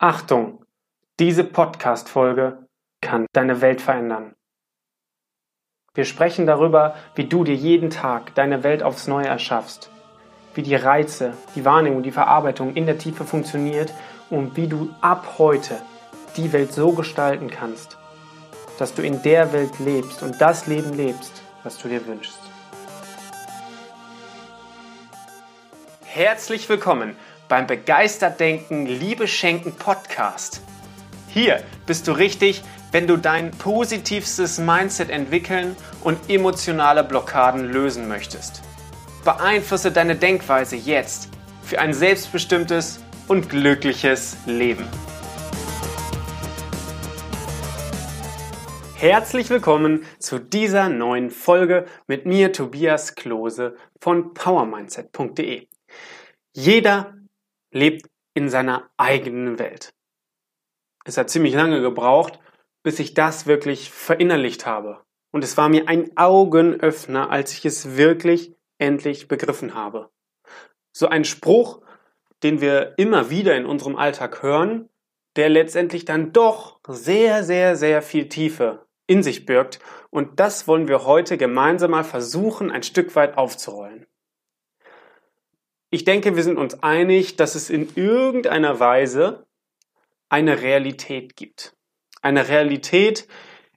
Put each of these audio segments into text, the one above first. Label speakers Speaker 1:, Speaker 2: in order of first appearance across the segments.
Speaker 1: Achtung, diese Podcast-Folge kann deine Welt verändern. Wir sprechen darüber, wie du dir jeden Tag deine Welt aufs Neue erschaffst, wie die Reize, die Wahrnehmung, die Verarbeitung in der Tiefe funktioniert und wie du ab heute die Welt so gestalten kannst, dass du in der Welt lebst und das Leben lebst, was du dir wünschst. Herzlich willkommen beim Begeistert Denken, Liebe Schenken Podcast. Hier bist du richtig, wenn du dein positivstes Mindset entwickeln und emotionale Blockaden lösen möchtest. Beeinflusse deine Denkweise jetzt für ein selbstbestimmtes und glückliches Leben. Herzlich willkommen zu dieser neuen Folge mit mir, Tobias Klose von powermindset.de. Jeder lebt in seiner eigenen Welt. Es hat ziemlich lange gebraucht, bis ich das wirklich verinnerlicht habe. Und es war mir ein Augenöffner, als ich es wirklich endlich begriffen habe. So ein Spruch, den wir immer wieder in unserem Alltag hören, der letztendlich dann doch sehr, sehr, sehr viel Tiefe in sich birgt. Und das wollen wir heute gemeinsam mal versuchen, ein Stück weit aufzurollen. Ich denke, wir sind uns einig, dass es in irgendeiner Weise eine Realität gibt. Eine Realität,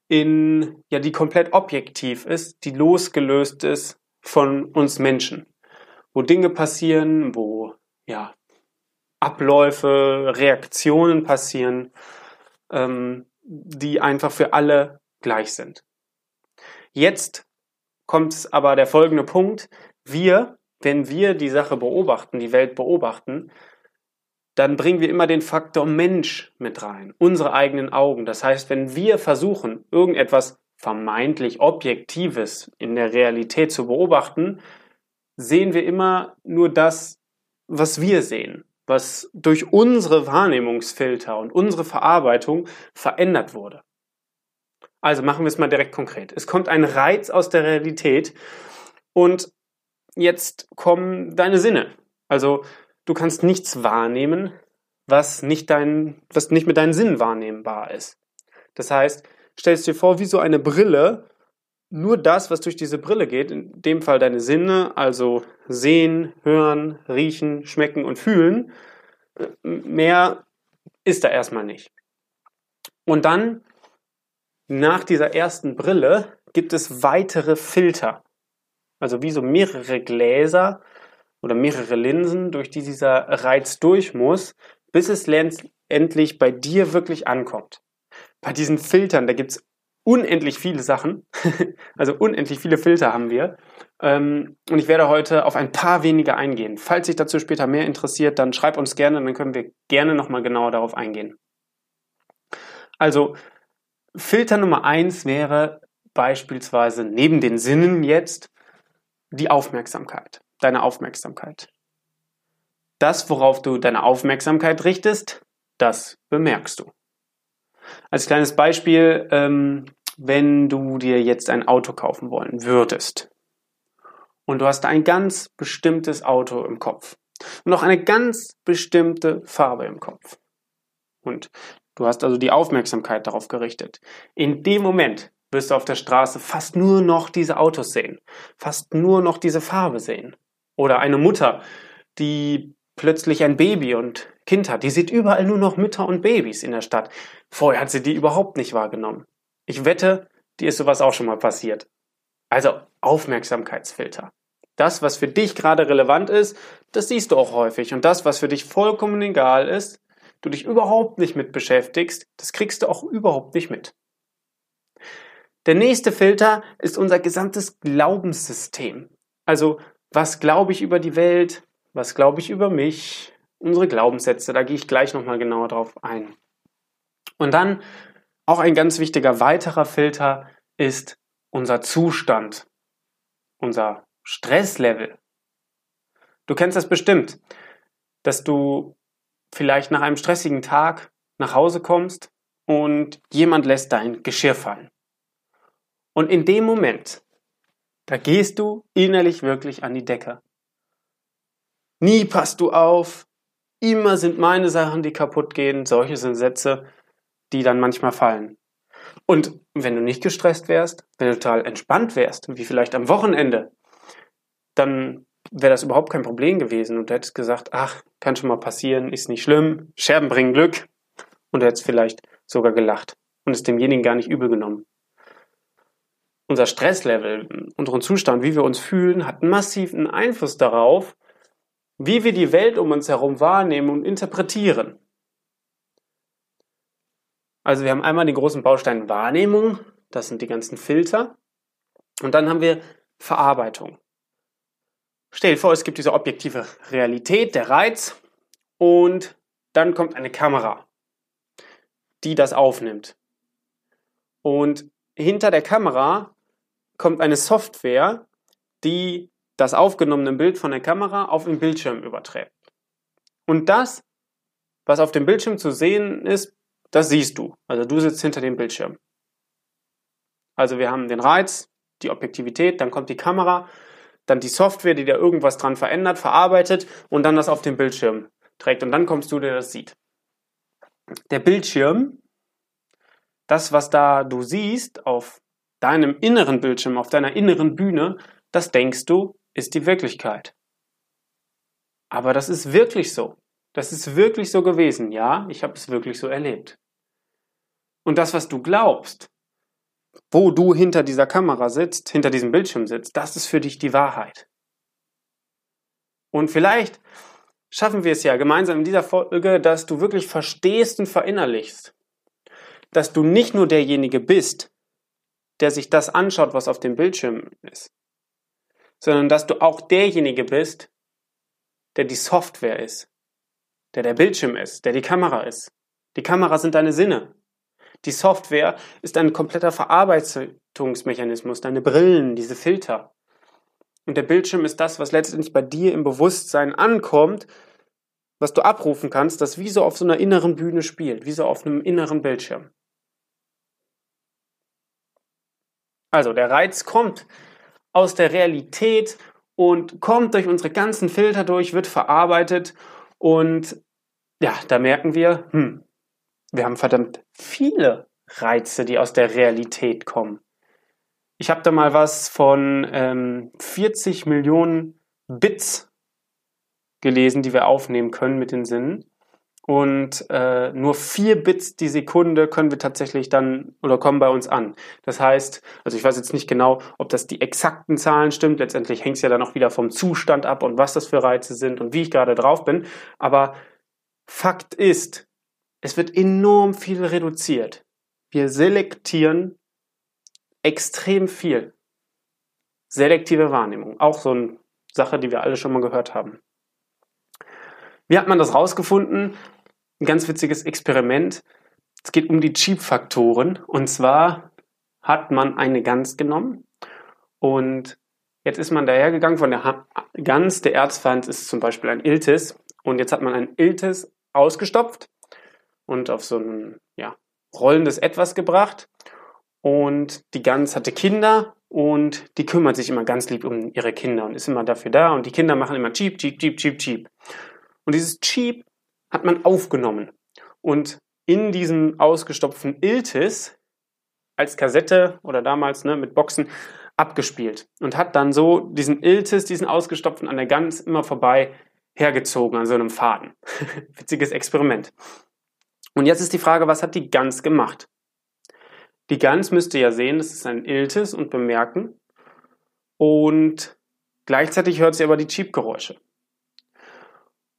Speaker 1: in, ja, die komplett objektiv ist, die losgelöst ist von uns Menschen. Wo Dinge passieren, wo, ja, Abläufe, Reaktionen passieren, ähm, die einfach für alle gleich sind. Jetzt kommt aber der folgende Punkt. Wir wenn wir die Sache beobachten, die Welt beobachten, dann bringen wir immer den Faktor Mensch mit rein, unsere eigenen Augen. Das heißt, wenn wir versuchen, irgendetwas vermeintlich Objektives in der Realität zu beobachten, sehen wir immer nur das, was wir sehen, was durch unsere Wahrnehmungsfilter und unsere Verarbeitung verändert wurde. Also machen wir es mal direkt konkret. Es kommt ein Reiz aus der Realität und jetzt kommen deine Sinne. Also du kannst nichts wahrnehmen, was nicht, dein, was nicht mit deinen Sinnen wahrnehmbar ist. Das heißt, stellst dir vor, wie so eine Brille, nur das, was durch diese Brille geht, in dem Fall deine Sinne, also sehen, hören, riechen, schmecken und fühlen, mehr ist da erstmal nicht. Und dann, nach dieser ersten Brille, gibt es weitere Filter. Also wie so mehrere Gläser oder mehrere Linsen, durch die dieser Reiz durch muss, bis es endlich bei dir wirklich ankommt. Bei diesen Filtern, da gibt's unendlich viele Sachen, also unendlich viele Filter haben wir. Ähm, und ich werde heute auf ein paar wenige eingehen. Falls sich dazu später mehr interessiert, dann schreib uns gerne, dann können wir gerne nochmal genauer darauf eingehen. Also Filter Nummer eins wäre beispielsweise neben den Sinnen jetzt die Aufmerksamkeit, deine Aufmerksamkeit. Das, worauf du deine Aufmerksamkeit richtest, das bemerkst du. Als kleines Beispiel, ähm, wenn du dir jetzt ein Auto kaufen wollen würdest und du hast ein ganz bestimmtes Auto im Kopf und auch eine ganz bestimmte Farbe im Kopf und du hast also die Aufmerksamkeit darauf gerichtet. In dem Moment wirst du auf der Straße fast nur noch diese Autos sehen, fast nur noch diese Farbe sehen. Oder eine Mutter, die plötzlich ein Baby und Kind hat, die sieht überall nur noch Mütter und Babys in der Stadt. Vorher hat sie die überhaupt nicht wahrgenommen. Ich wette, dir ist sowas auch schon mal passiert. Also Aufmerksamkeitsfilter. Das, was für dich gerade relevant ist, das siehst du auch häufig. Und das, was für dich vollkommen egal ist, du dich überhaupt nicht mit beschäftigst, das kriegst du auch überhaupt nicht mit. Der nächste Filter ist unser gesamtes Glaubenssystem. Also, was glaube ich über die Welt? Was glaube ich über mich? Unsere Glaubenssätze, da gehe ich gleich nochmal genauer drauf ein. Und dann auch ein ganz wichtiger weiterer Filter ist unser Zustand, unser Stresslevel. Du kennst das bestimmt, dass du vielleicht nach einem stressigen Tag nach Hause kommst und jemand lässt dein Geschirr fallen. Und in dem Moment, da gehst du innerlich wirklich an die Decke. Nie passt du auf, Immer sind meine Sachen, die kaputt gehen. Solche sind Sätze, die dann manchmal fallen. Und wenn du nicht gestresst wärst, wenn du total entspannt wärst, wie vielleicht am Wochenende, dann wäre das überhaupt kein Problem gewesen und du hättest gesagt, ach, kann schon mal passieren, ist nicht schlimm, Scherben bringen Glück und du hättest vielleicht sogar gelacht und es demjenigen gar nicht übel genommen. Unser Stresslevel, unseren Zustand, wie wir uns fühlen, hat massiven Einfluss darauf, wie wir die Welt um uns herum wahrnehmen und interpretieren. Also wir haben einmal den großen Baustein Wahrnehmung, das sind die ganzen Filter, und dann haben wir Verarbeitung. Stell dir vor, es gibt diese objektive Realität, der Reiz, und dann kommt eine Kamera, die das aufnimmt. Und hinter der Kamera kommt eine Software, die das aufgenommene Bild von der Kamera auf den Bildschirm überträgt. Und das, was auf dem Bildschirm zu sehen ist, das siehst du. Also du sitzt hinter dem Bildschirm. Also wir haben den Reiz, die Objektivität, dann kommt die Kamera, dann die Software, die da irgendwas dran verändert, verarbeitet und dann das auf den Bildschirm trägt. Und dann kommst du, der das sieht. Der Bildschirm, das, was da du siehst auf deinem inneren Bildschirm, auf deiner inneren Bühne, das denkst du, ist die Wirklichkeit. Aber das ist wirklich so. Das ist wirklich so gewesen. Ja, ich habe es wirklich so erlebt. Und das, was du glaubst, wo du hinter dieser Kamera sitzt, hinter diesem Bildschirm sitzt, das ist für dich die Wahrheit. Und vielleicht schaffen wir es ja gemeinsam in dieser Folge, dass du wirklich verstehst und verinnerlichst, dass du nicht nur derjenige bist, der sich das anschaut, was auf dem Bildschirm ist, sondern dass du auch derjenige bist, der die Software ist, der der Bildschirm ist, der die Kamera ist. Die Kamera sind deine Sinne. Die Software ist ein kompletter Verarbeitungsmechanismus, deine Brillen, diese Filter. Und der Bildschirm ist das, was letztendlich bei dir im Bewusstsein ankommt, was du abrufen kannst, das wie so auf so einer inneren Bühne spielt, wie so auf einem inneren Bildschirm. Also der Reiz kommt aus der Realität und kommt durch unsere ganzen Filter durch, wird verarbeitet und ja, da merken wir, hm, wir haben verdammt viele Reize, die aus der Realität kommen. Ich habe da mal was von ähm, 40 Millionen Bits gelesen, die wir aufnehmen können mit den Sinnen. Und äh, nur vier Bits die Sekunde können wir tatsächlich dann oder kommen bei uns an. Das heißt, also ich weiß jetzt nicht genau, ob das die exakten Zahlen stimmt. Letztendlich hängt es ja dann auch wieder vom Zustand ab und was das für Reize sind und wie ich gerade drauf bin. Aber Fakt ist, es wird enorm viel reduziert. Wir selektieren extrem viel. Selektive Wahrnehmung, auch so eine Sache, die wir alle schon mal gehört haben. Wie hat man das rausgefunden? Ein ganz witziges Experiment. Es geht um die Cheap-Faktoren. Und zwar hat man eine Gans genommen und jetzt ist man dahergegangen von der Gans. Der Erzfeind ist zum Beispiel ein Iltis. Und jetzt hat man ein Iltis ausgestopft und auf so ein ja, rollendes Etwas gebracht. Und die Gans hatte Kinder und die kümmert sich immer ganz lieb um ihre Kinder und ist immer dafür da. Und die Kinder machen immer Cheap, Cheap, Cheap, Cheap, Cheap. Und dieses Cheap hat man aufgenommen und in diesem ausgestopften Iltis als Kassette oder damals ne, mit Boxen abgespielt und hat dann so diesen Iltis, diesen ausgestopften an der Gans immer vorbei hergezogen an so einem Faden. Witziges Experiment. Und jetzt ist die Frage, was hat die Gans gemacht? Die Gans müsste ja sehen, das ist ein Iltis und bemerken. Und gleichzeitig hört sie aber die Cheep-Geräusche.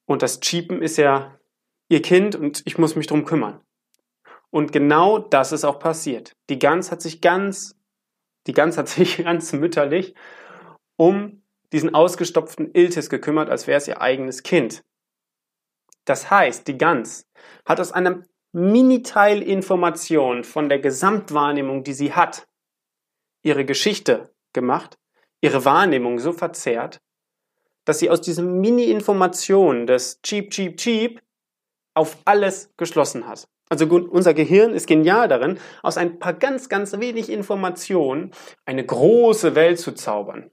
Speaker 1: Und das Cheepen ist ja ihr Kind und ich muss mich drum kümmern. Und genau das ist auch passiert. Die Gans hat sich ganz, die Gans hat sich ganz mütterlich um diesen ausgestopften Iltis gekümmert, als wäre es ihr eigenes Kind. Das heißt, die Gans hat aus einem Miniteil Information von der Gesamtwahrnehmung, die sie hat, ihre Geschichte gemacht, ihre Wahrnehmung so verzerrt, dass sie aus diesem Mini-Information des Cheap, Cheap, Cheap auf alles geschlossen hat. Also unser Gehirn ist genial darin, aus ein paar ganz, ganz wenig Informationen eine große Welt zu zaubern.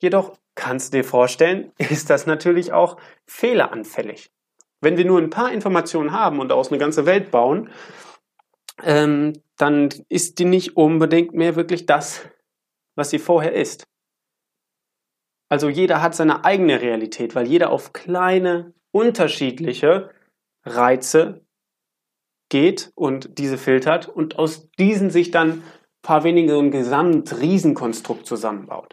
Speaker 1: Jedoch kannst du dir vorstellen, ist das natürlich auch fehleranfällig. Wenn wir nur ein paar Informationen haben und daraus eine ganze Welt bauen, ähm, dann ist die nicht unbedingt mehr wirklich das, was sie vorher ist. Also jeder hat seine eigene Realität, weil jeder auf kleine, unterschiedliche Reize geht und diese filtert und aus diesen sich dann ein paar wenige so ein Gesamt-Riesenkonstrukt zusammenbaut.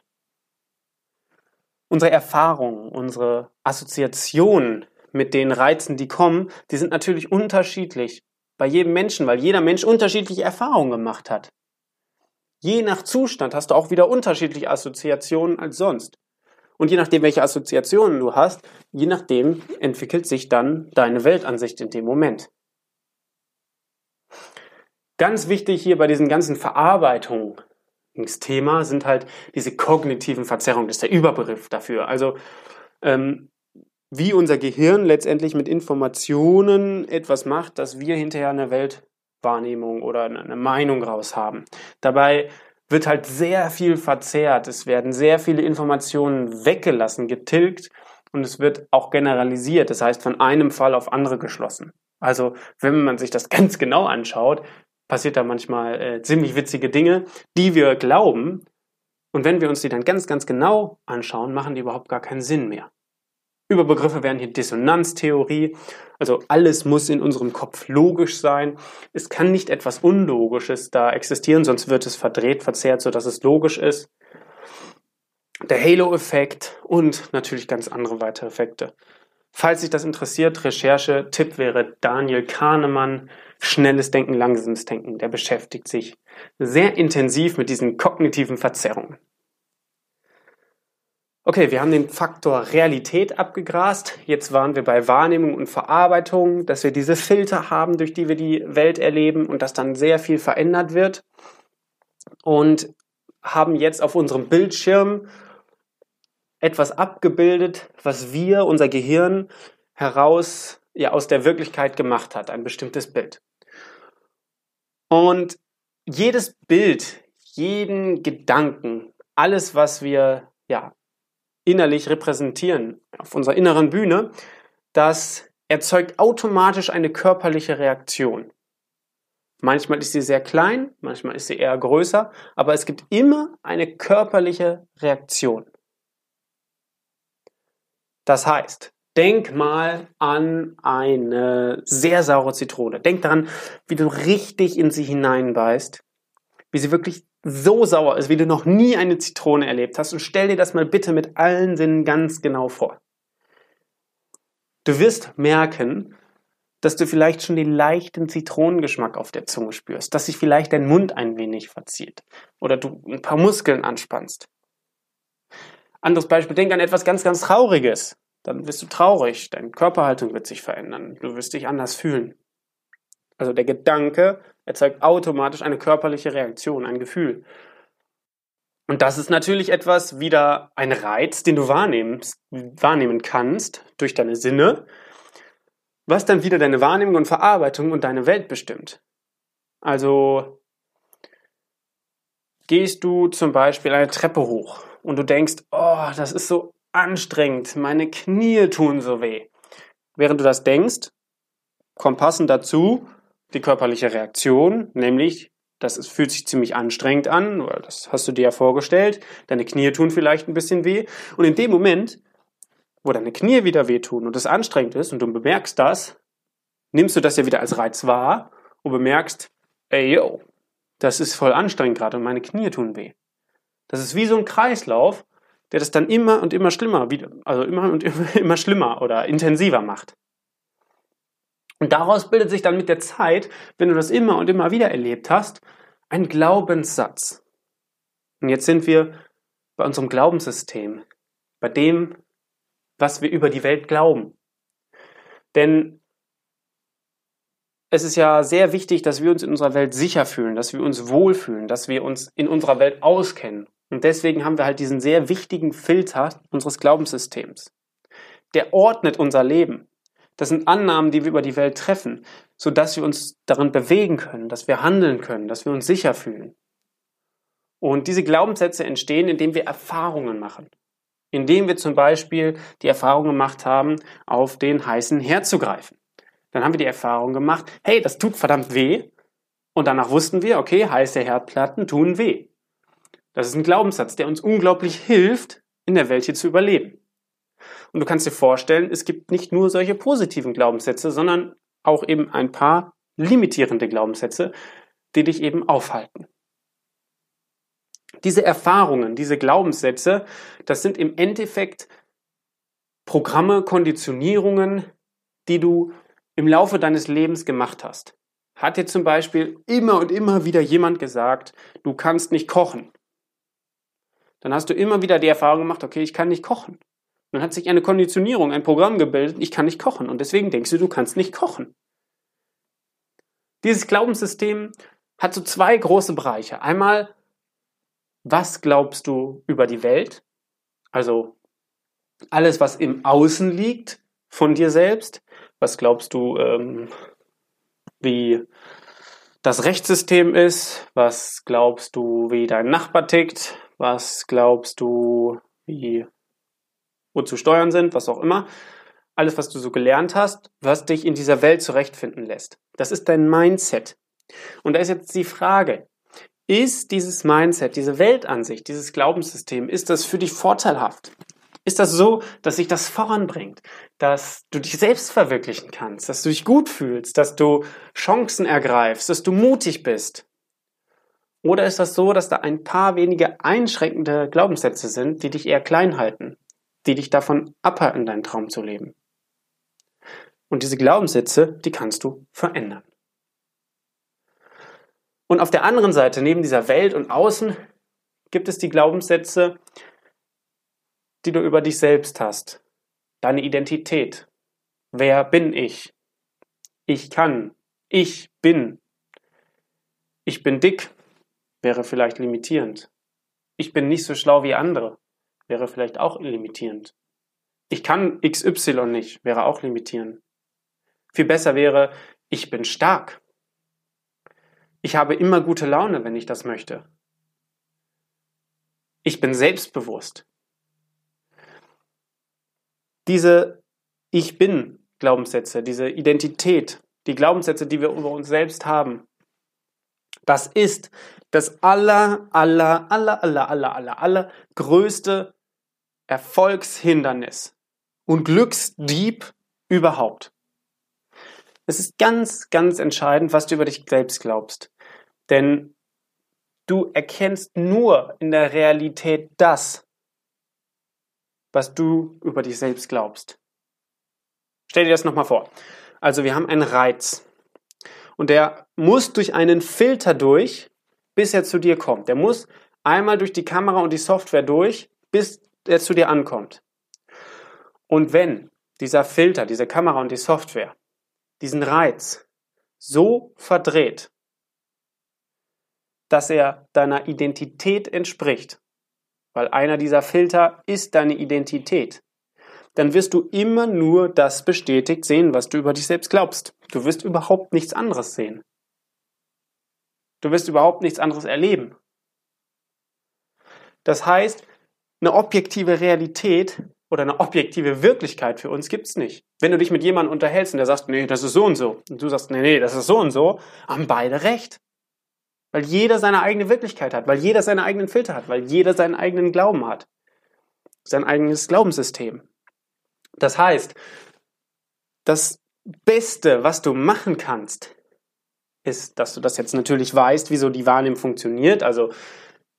Speaker 1: Unsere Erfahrungen, unsere Assoziationen mit den Reizen, die kommen, die sind natürlich unterschiedlich bei jedem Menschen, weil jeder Mensch unterschiedliche Erfahrungen gemacht hat. Je nach Zustand hast du auch wieder unterschiedliche Assoziationen als sonst. Und je nachdem, welche Assoziationen du hast, je nachdem entwickelt sich dann deine Weltansicht in dem Moment. Ganz wichtig hier bei diesen ganzen Verarbeitungsthema sind halt diese kognitiven Verzerrungen. Das ist der Überbegriff dafür. Also ähm, wie unser Gehirn letztendlich mit Informationen etwas macht, dass wir hinterher eine Weltwahrnehmung oder eine Meinung raus haben. Dabei wird halt sehr viel verzerrt. Es werden sehr viele Informationen weggelassen, getilgt und es wird auch generalisiert. Das heißt, von einem Fall auf andere geschlossen. Also, wenn man sich das ganz genau anschaut, passiert da manchmal äh, ziemlich witzige Dinge, die wir glauben. Und wenn wir uns die dann ganz, ganz genau anschauen, machen die überhaupt gar keinen Sinn mehr. Überbegriffe wären hier Dissonanztheorie. Also alles muss in unserem Kopf logisch sein. Es kann nicht etwas Unlogisches da existieren, sonst wird es verdreht, verzerrt, sodass es logisch ist. Der Halo-Effekt und natürlich ganz andere weitere Effekte. Falls sich das interessiert, Recherche, Tipp wäre Daniel Kahnemann, Schnelles Denken, langsames Denken. Der beschäftigt sich sehr intensiv mit diesen kognitiven Verzerrungen. Okay, wir haben den Faktor Realität abgegrast. Jetzt waren wir bei Wahrnehmung und Verarbeitung, dass wir diese Filter haben, durch die wir die Welt erleben und dass dann sehr viel verändert wird. Und haben jetzt auf unserem Bildschirm etwas abgebildet, was wir, unser Gehirn, heraus ja, aus der Wirklichkeit gemacht hat, ein bestimmtes Bild. Und jedes Bild, jeden Gedanken, alles, was wir ja, innerlich repräsentieren, auf unserer inneren Bühne, das erzeugt automatisch eine körperliche Reaktion. Manchmal ist sie sehr klein, manchmal ist sie eher größer, aber es gibt immer eine körperliche Reaktion. Das heißt, denk mal an eine sehr saure Zitrone. Denk daran, wie du richtig in sie hineinbeißt, wie sie wirklich so sauer ist, wie du noch nie eine Zitrone erlebt hast. Und stell dir das mal bitte mit allen Sinnen ganz genau vor. Du wirst merken, dass du vielleicht schon den leichten Zitronengeschmack auf der Zunge spürst, dass sich vielleicht dein Mund ein wenig verzieht oder du ein paar Muskeln anspannst. Anderes Beispiel, denk an etwas ganz, ganz Trauriges. Dann wirst du traurig, deine Körperhaltung wird sich verändern, du wirst dich anders fühlen. Also der Gedanke erzeugt automatisch eine körperliche Reaktion, ein Gefühl. Und das ist natürlich etwas wieder ein Reiz, den du wahrnimmst, wahrnehmen kannst durch deine Sinne, was dann wieder deine Wahrnehmung und Verarbeitung und deine Welt bestimmt. Also gehst du zum Beispiel eine Treppe hoch und du denkst, oh, das ist so anstrengend, meine Knie tun so weh. Während du das denkst, kommt passend dazu die körperliche Reaktion, nämlich, das ist, fühlt sich ziemlich anstrengend an, weil das hast du dir ja vorgestellt, deine Knie tun vielleicht ein bisschen weh. Und in dem Moment, wo deine Knie wieder wehtun und es anstrengend ist und du bemerkst das, nimmst du das ja wieder als Reiz wahr und bemerkst, ey yo, das ist voll anstrengend gerade und meine Knie tun weh. Das ist wie so ein Kreislauf, der das dann immer und immer schlimmer, also immer und immer, immer schlimmer oder intensiver macht. Und daraus bildet sich dann mit der Zeit, wenn du das immer und immer wieder erlebt hast, ein Glaubenssatz. Und jetzt sind wir bei unserem Glaubenssystem, bei dem, was wir über die Welt glauben. Denn es ist ja sehr wichtig, dass wir uns in unserer Welt sicher fühlen, dass wir uns wohlfühlen, dass wir uns in unserer Welt auskennen. Und deswegen haben wir halt diesen sehr wichtigen Filter unseres Glaubenssystems. Der ordnet unser Leben. Das sind Annahmen, die wir über die Welt treffen, sodass wir uns darin bewegen können, dass wir handeln können, dass wir uns sicher fühlen. Und diese Glaubenssätze entstehen, indem wir Erfahrungen machen. indem wir zum Beispiel die Erfahrung gemacht haben, auf den heißen Herd zu greifen. Dann haben wir die Erfahrung gemacht, hey, das tut verdammt weh. Und danach wussten wir, okay, heiße Herdplatten tun weh. Das ist ein Glaubenssatz, der uns unglaublich hilft, in der Welt hier zu überleben. Und du kannst dir vorstellen, es gibt nicht nur solche positiven Glaubenssätze, sondern auch eben ein paar limitierende Glaubenssätze, die dich eben aufhalten. Diese Erfahrungen, diese Glaubenssätze, das sind im Endeffekt Programme, Konditionierungen, die du im Laufe deines Lebens gemacht hast. Hat dir zum Beispiel immer und immer wieder jemand gesagt, du kannst nicht kochen. Dann hast du immer wieder die Erfahrung gemacht, okay, ich kann nicht kochen. Dann hat sich eine Konditionierung, ein Programm gebildet, ich kann nicht kochen. Und deswegen denkst du, du kannst nicht kochen. Dieses Glaubenssystem hat so zwei große Bereiche. Einmal was glaubst du über die Welt? Also alles, was im Außen liegt von dir selbst. Was glaubst du, ähm, wie das Rechtssystem ist? Was glaubst du, wie dein Nachbar tickt? Was glaubst du, wie wozu Steuern sind? Was auch immer. Alles, was du so gelernt hast, was dich in dieser Welt zurechtfinden lässt. Das ist dein Mindset. Und da ist jetzt die Frage, ist dieses Mindset, diese Weltansicht, dieses Glaubenssystem, ist das für dich vorteilhaft? Ist das so, dass sich das voranbringt, dass du dich selbst verwirklichen kannst, dass du dich gut fühlst, dass du Chancen ergreifst, dass du mutig bist? Oder ist das so, dass da ein paar wenige einschränkende Glaubenssätze sind, die dich eher klein halten, die dich davon abhalten, deinen Traum zu leben? Und diese Glaubenssätze, die kannst du verändern. Und auf der anderen Seite, neben dieser Welt und Außen, gibt es die Glaubenssätze, die du über dich selbst hast. Deine Identität. Wer bin ich? Ich kann. Ich bin. Ich bin dick. Wäre vielleicht limitierend. Ich bin nicht so schlau wie andere. Wäre vielleicht auch limitierend. Ich kann XY nicht. Wäre auch limitierend. Viel besser wäre, ich bin stark. Ich habe immer gute Laune, wenn ich das möchte. Ich bin selbstbewusst. Diese Ich bin Glaubenssätze, diese Identität, die Glaubenssätze, die wir über uns selbst haben, das ist das aller, aller, aller, aller, aller, aller, aller größte Erfolgshindernis und Glücksdieb überhaupt. Es ist ganz, ganz entscheidend, was du über dich selbst glaubst. Denn du erkennst nur in der Realität das, was du über dich selbst glaubst. Stell dir das nochmal vor. Also wir haben einen Reiz. Und der muss durch einen Filter durch, bis er zu dir kommt. Der muss einmal durch die Kamera und die Software durch, bis er zu dir ankommt. Und wenn dieser Filter, diese Kamera und die Software diesen Reiz so verdreht, dass er deiner Identität entspricht, weil einer dieser Filter ist deine Identität, dann wirst du immer nur das bestätigt sehen, was du über dich selbst glaubst. Du wirst überhaupt nichts anderes sehen. Du wirst überhaupt nichts anderes erleben. Das heißt, eine objektive Realität oder eine objektive Wirklichkeit für uns gibt's nicht. Wenn du dich mit jemandem unterhältst und der sagt, nee, das ist so und so, und du sagst, nee, nee, das ist so und so, haben beide recht. Weil jeder seine eigene Wirklichkeit hat, weil jeder seine eigenen Filter hat, weil jeder seinen eigenen Glauben hat. Sein eigenes Glaubenssystem. Das heißt, das Beste, was du machen kannst, ist, dass du das jetzt natürlich weißt, wieso die Wahrnehmung funktioniert. Also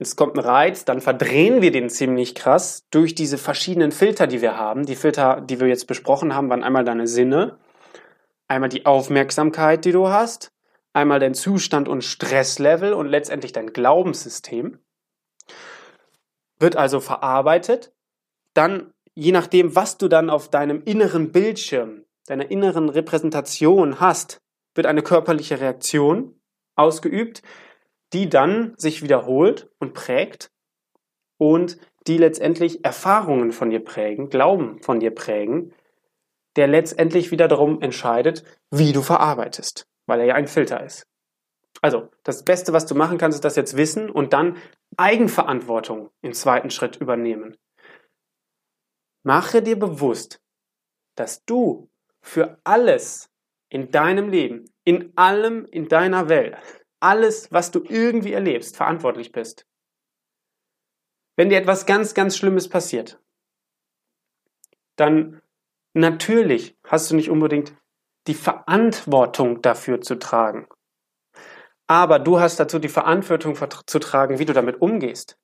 Speaker 1: es kommt ein Reiz, dann verdrehen wir den ziemlich krass durch diese verschiedenen Filter, die wir haben. Die Filter, die wir jetzt besprochen haben, waren einmal deine Sinne, einmal die Aufmerksamkeit, die du hast, einmal dein Zustand und Stresslevel und letztendlich dein Glaubenssystem. Wird also verarbeitet. Dann, je nachdem, was du dann auf deinem inneren Bildschirm, deiner inneren Repräsentation hast, wird eine körperliche Reaktion ausgeübt, die dann sich wiederholt und prägt und die letztendlich Erfahrungen von dir prägen, Glauben von dir prägen, der letztendlich wieder darum entscheidet, wie du verarbeitest, weil er ja ein Filter ist. Also, das Beste, was du machen kannst, ist das jetzt wissen und dann Eigenverantwortung im zweiten Schritt übernehmen. Mache dir bewusst, dass du für alles in deinem Leben, in allem in deiner Welt, alles, was du irgendwie erlebst, verantwortlich bist. Wenn dir etwas ganz, ganz Schlimmes passiert, dann natürlich hast du nicht unbedingt die Verantwortung dafür zu tragen. Aber du hast dazu die Verantwortung zu tragen, wie du damit umgehst.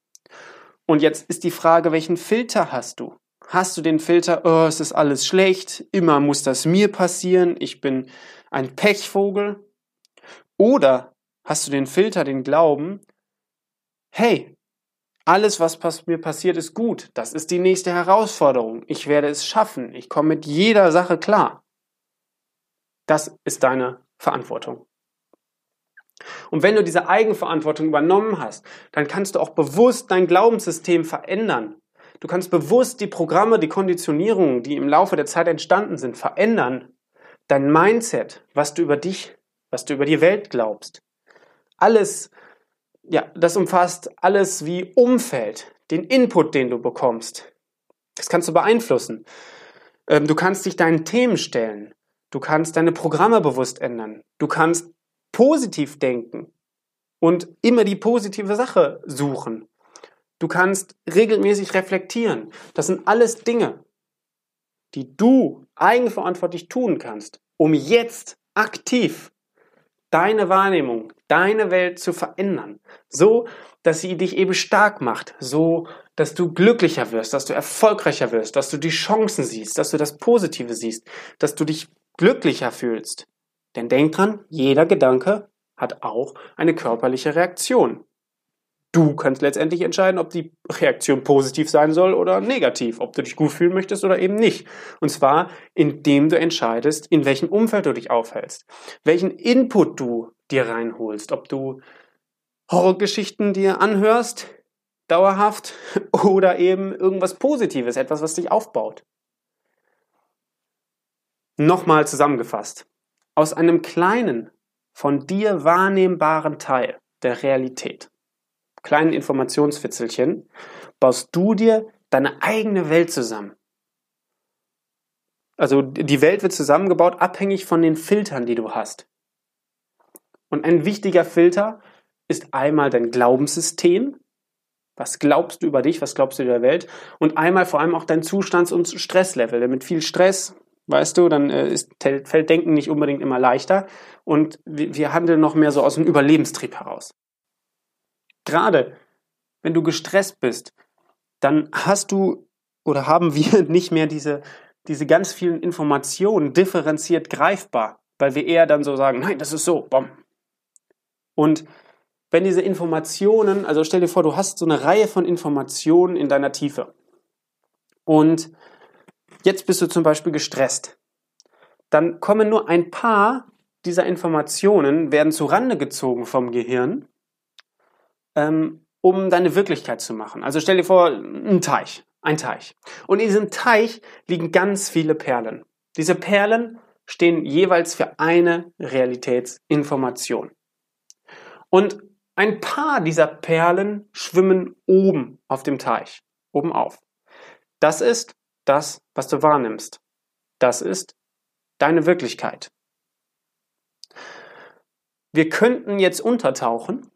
Speaker 1: Und jetzt ist die Frage, welchen Filter hast du? Hast du den Filter, oh, es ist alles schlecht, immer muss das mir passieren, ich bin ein Pechvogel? Oder hast du den Filter, den Glauben, hey, alles, was mir passiert, ist gut. Das ist die nächste Herausforderung. Ich werde es schaffen. Ich komme mit jeder Sache klar. Das ist deine Verantwortung. Und wenn du diese Eigenverantwortung übernommen hast, dann kannst du auch bewusst dein Glaubenssystem verändern. Du kannst bewusst die Programme, die Konditionierungen, die im Laufe der Zeit entstanden sind, verändern. Dein Mindset, was du über dich, was du über die Welt glaubst. Alles, ja, das umfasst alles wie Umfeld, den Input, den du bekommst. Das kannst du beeinflussen. Ähm, du kannst dich deinen Themen stellen. Du kannst deine Programme bewusst ändern. Du kannst positiv denken und immer die positive Sache suchen. Du kannst regelmäßig reflektieren. Das sind alles Dinge, die du eigenverantwortlich tun kannst, um jetzt aktiv deine Wahrnehmung, deine Welt zu verändern. So, dass sie dich eben stark macht. So, dass du glücklicher wirst, dass du erfolgreicher wirst, dass du die Chancen siehst, dass du das Positive siehst, dass du dich glücklicher fühlst. Denn denk dran, jeder Gedanke hat auch eine körperliche Reaktion. Du kannst letztendlich entscheiden, ob die Reaktion positiv sein soll oder negativ, ob du dich gut fühlen möchtest oder eben nicht. Und zwar, indem du entscheidest, in welchem Umfeld du dich aufhältst, welchen Input du dir reinholst, ob du Horrorgeschichten dir anhörst, dauerhaft, oder eben irgendwas Positives, etwas, was dich aufbaut. Nochmal zusammengefasst. Aus einem kleinen, von dir wahrnehmbaren Teil der Realität kleinen Informationsfitzelchen, baust du dir deine eigene Welt zusammen. Also die Welt wird zusammengebaut, abhängig von den Filtern, die du hast. Und ein wichtiger Filter ist einmal dein Glaubenssystem. Was glaubst du über dich? Was glaubst du über die Welt? Und einmal vor allem auch dein Zustands- und Stresslevel. Denn mit viel Stress, weißt du, dann äh, ist, fällt Denken nicht unbedingt immer leichter. Und wir, wir handeln noch mehr so aus dem Überlebenstrieb heraus. Gerade wenn du gestresst bist, dann hast du oder haben wir nicht mehr diese, diese ganz vielen Informationen differenziert greifbar, weil wir eher dann so sagen, nein, das ist so, bom. Und wenn diese Informationen, also stell dir vor, du hast so eine Reihe von Informationen in deiner Tiefe. Und jetzt bist du zum Beispiel gestresst. Dann kommen nur ein paar dieser Informationen, werden zu Rande gezogen vom Gehirn ähm, um deine Wirklichkeit zu machen. Also stell dir vor, ein Teich, ein Teich. Und in diesem Teich liegen ganz viele Perlen. Diese Perlen stehen jeweils für eine Realitätsinformation. Und ein paar dieser Perlen schwimmen oben auf dem Teich, oben auf. Das ist das, was du wahrnimmst. Das ist deine Wirklichkeit. Wir könnten jetzt untertauchen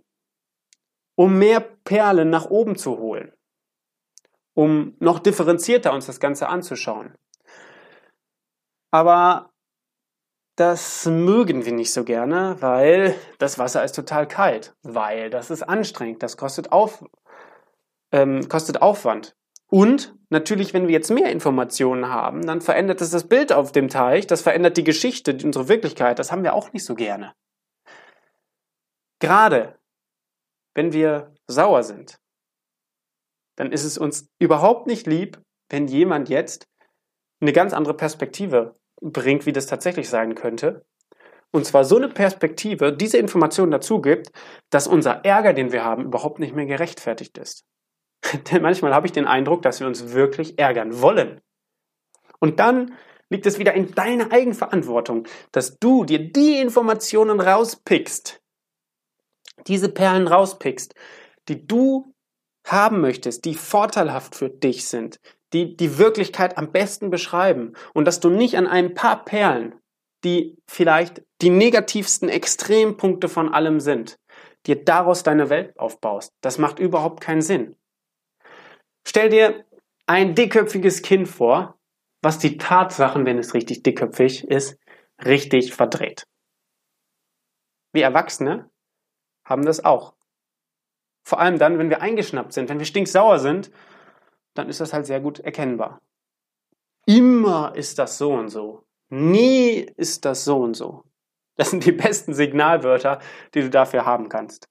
Speaker 1: um mehr Perlen nach oben zu holen, um noch differenzierter uns das Ganze anzuschauen. Aber das mögen wir nicht so gerne, weil das Wasser ist total kalt, weil das ist anstrengend, das kostet, auf, ähm, kostet Aufwand. Und natürlich, wenn wir jetzt mehr Informationen haben, dann verändert das das Bild auf dem Teich, das verändert die Geschichte, unsere Wirklichkeit, das haben wir auch nicht so gerne. Gerade wenn wir sauer sind, dann ist es uns überhaupt nicht lieb, wenn jemand jetzt eine ganz andere Perspektive bringt, wie das tatsächlich sein könnte. Und zwar so eine Perspektive, diese Information dazu gibt, dass unser Ärger, den wir haben, überhaupt nicht mehr gerechtfertigt ist. Denn manchmal habe ich den Eindruck, dass wir uns wirklich ärgern wollen. Und dann liegt es wieder in deiner Eigenverantwortung, dass du dir die Informationen rauspickst, diese Perlen rauspickst, die du haben möchtest, die vorteilhaft für dich sind, die die Wirklichkeit am besten beschreiben und dass du nicht an ein paar Perlen, die vielleicht die negativsten Extrempunkte von allem sind, dir daraus deine Welt aufbaust. Das macht überhaupt keinen Sinn. Stell dir ein dickköpfiges Kind vor, was die Tatsachen, wenn es richtig dickköpfig ist, richtig verdreht. Wir Erwachsene haben das auch. Vor allem dann, wenn wir eingeschnappt sind, wenn wir stinksauer sind, dann ist das halt sehr gut erkennbar. Immer ist das so und so. Nie ist das so und so. Das sind die besten Signalwörter, die du dafür haben kannst.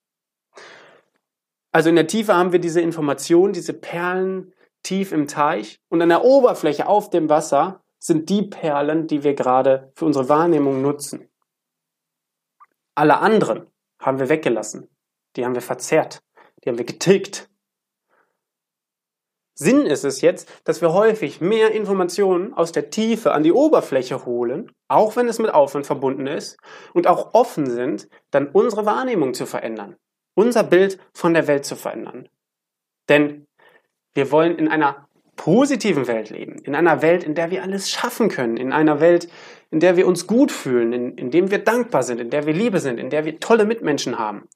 Speaker 1: Also in der Tiefe haben wir diese Informationen, diese Perlen tief im Teich und an der Oberfläche auf dem Wasser sind die Perlen, die wir gerade für unsere Wahrnehmung nutzen. Alle anderen haben wir weggelassen. Die haben wir verzerrt. Die haben wir getilgt. Sinn ist es jetzt, dass wir häufig mehr Informationen aus der Tiefe an die Oberfläche holen, auch wenn es mit Aufwand verbunden ist, und auch offen sind, dann unsere Wahrnehmung zu verändern, unser Bild von der Welt zu verändern. Denn wir wollen in einer positiven Welt leben, in einer Welt, in der wir alles schaffen können, in einer Welt, in der wir uns gut fühlen, in, in dem wir dankbar sind, in der wir Liebe sind, in der wir tolle Mitmenschen haben.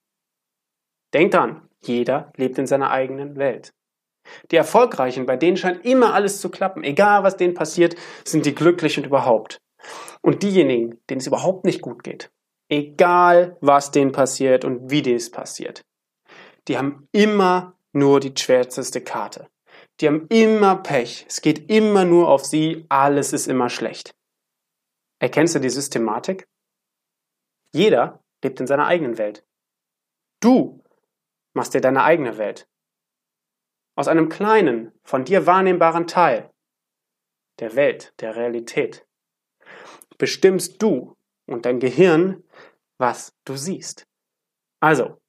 Speaker 1: Denkt dran, jeder lebt in seiner eigenen Welt. Die Erfolgreichen, bei denen scheint immer alles zu klappen. Egal, was denen passiert, sind die glücklich und überhaupt. Und diejenigen, denen es überhaupt nicht gut geht, egal, was denen passiert und wie dies passiert, die haben immer nur die schwärzeste Karte. Die haben immer Pech. Es geht immer nur auf sie. Alles ist immer schlecht. Erkennst du die Systematik? Jeder lebt in seiner eigenen Welt. Du machst dir deine eigene Welt aus einem kleinen, von dir wahrnehmbaren Teil der Welt, der Realität, bestimmst du und dein Gehirn, was du siehst. Also,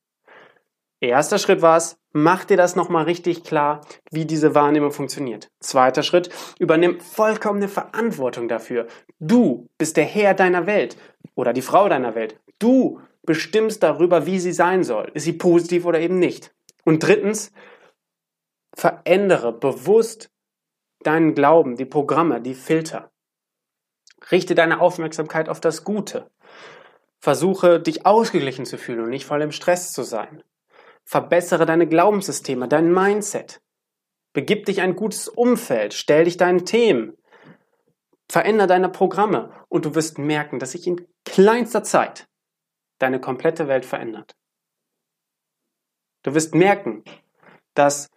Speaker 1: erster Schritt war es, mach dir das nochmal richtig klar, wie diese Wahrnehmung funktioniert. Zweiter Schritt, übernimm vollkommene Verantwortung dafür. Du bist der Herr deiner Welt oder die Frau deiner Welt. Du bestimmst darüber, wie sie sein soll. Ist sie positiv oder eben nicht? Und drittens, Verändere bewusst deinen Glauben, die Programme, die Filter. Richte deine Aufmerksamkeit auf das Gute. Versuche, dich ausgeglichen zu fühlen und nicht voll im Stress zu sein. Verbessere deine Glaubenssysteme, dein Mindset. Begib dich ein gutes Umfeld, stell dich deinen Themen. Veränder deine Programme und du wirst merken, dass sich in kleinster Zeit deine komplette Welt verändert. Du wirst merken, dass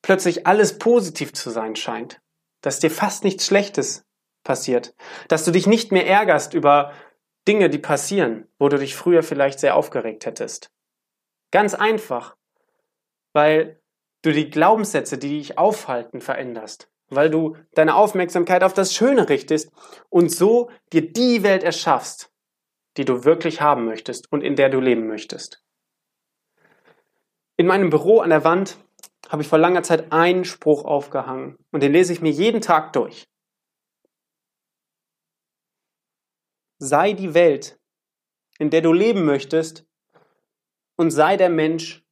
Speaker 1: plötzlich alles positiv zu sein scheint, dass dir fast nichts Schlechtes passiert, dass du dich nicht mehr ärgerst über Dinge, die passieren, wo du dich früher vielleicht sehr aufgeregt hättest. Ganz einfach, weil du die Glaubenssätze, die dich aufhalten, veränderst, weil du deine Aufmerksamkeit auf das Schöne richtest und so dir die Welt erschaffst, die du wirklich haben möchtest und in der du leben möchtest. In meinem Büro an der Wand habe ich vor langer Zeit einen Spruch aufgehangen und den lese ich mir jeden Tag durch. Sei die Welt, in der du leben möchtest und sei der Mensch,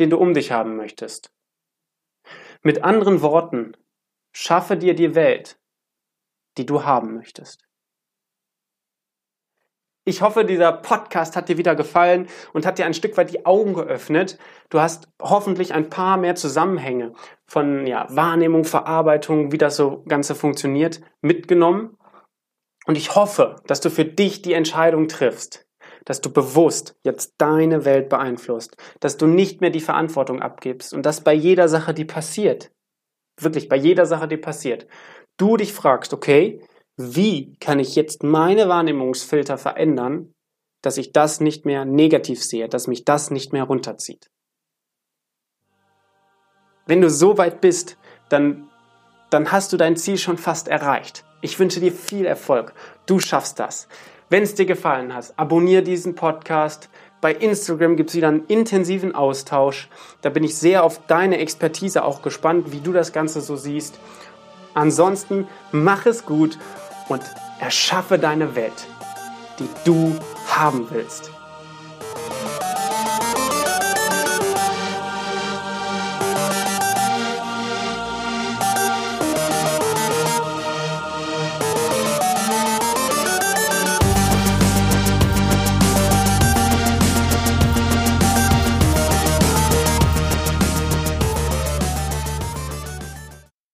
Speaker 1: den du um dich haben möchtest. Mit anderen Worten, schaffe dir die Welt, die du haben möchtest. Ich hoffe, dieser Podcast hat dir wieder gefallen und hat dir ein Stück weit die Augen geöffnet. Du hast hoffentlich ein paar mehr Zusammenhänge von ja, Wahrnehmung, Verarbeitung, wie das so Ganze funktioniert, mitgenommen. Und ich hoffe, dass du für dich die Entscheidung triffst, dass du bewusst jetzt deine Welt beeinflusst, dass du nicht mehr die Verantwortung abgibst und dass bei jeder Sache, die passiert, wirklich bei jeder Sache, die passiert, du dich fragst, okay, wie kann ich jetzt meine Wahrnehmungsfilter verändern, dass ich das nicht mehr negativ sehe, dass mich das nicht mehr runterzieht. Wenn du so weit bist, dann, dann hast du dein Ziel schon fast erreicht. Ich wünsche dir viel Erfolg. Du schaffst das. Wenn es dir gefallen hat, abonniere diesen Podcast. Bei Instagram gibt es wieder einen intensiven Austausch. Da bin ich sehr auf deine Expertise auch gespannt, wie du das Ganze so siehst. Ansonsten mach es gut und erschaffe deine Welt, die du haben willst.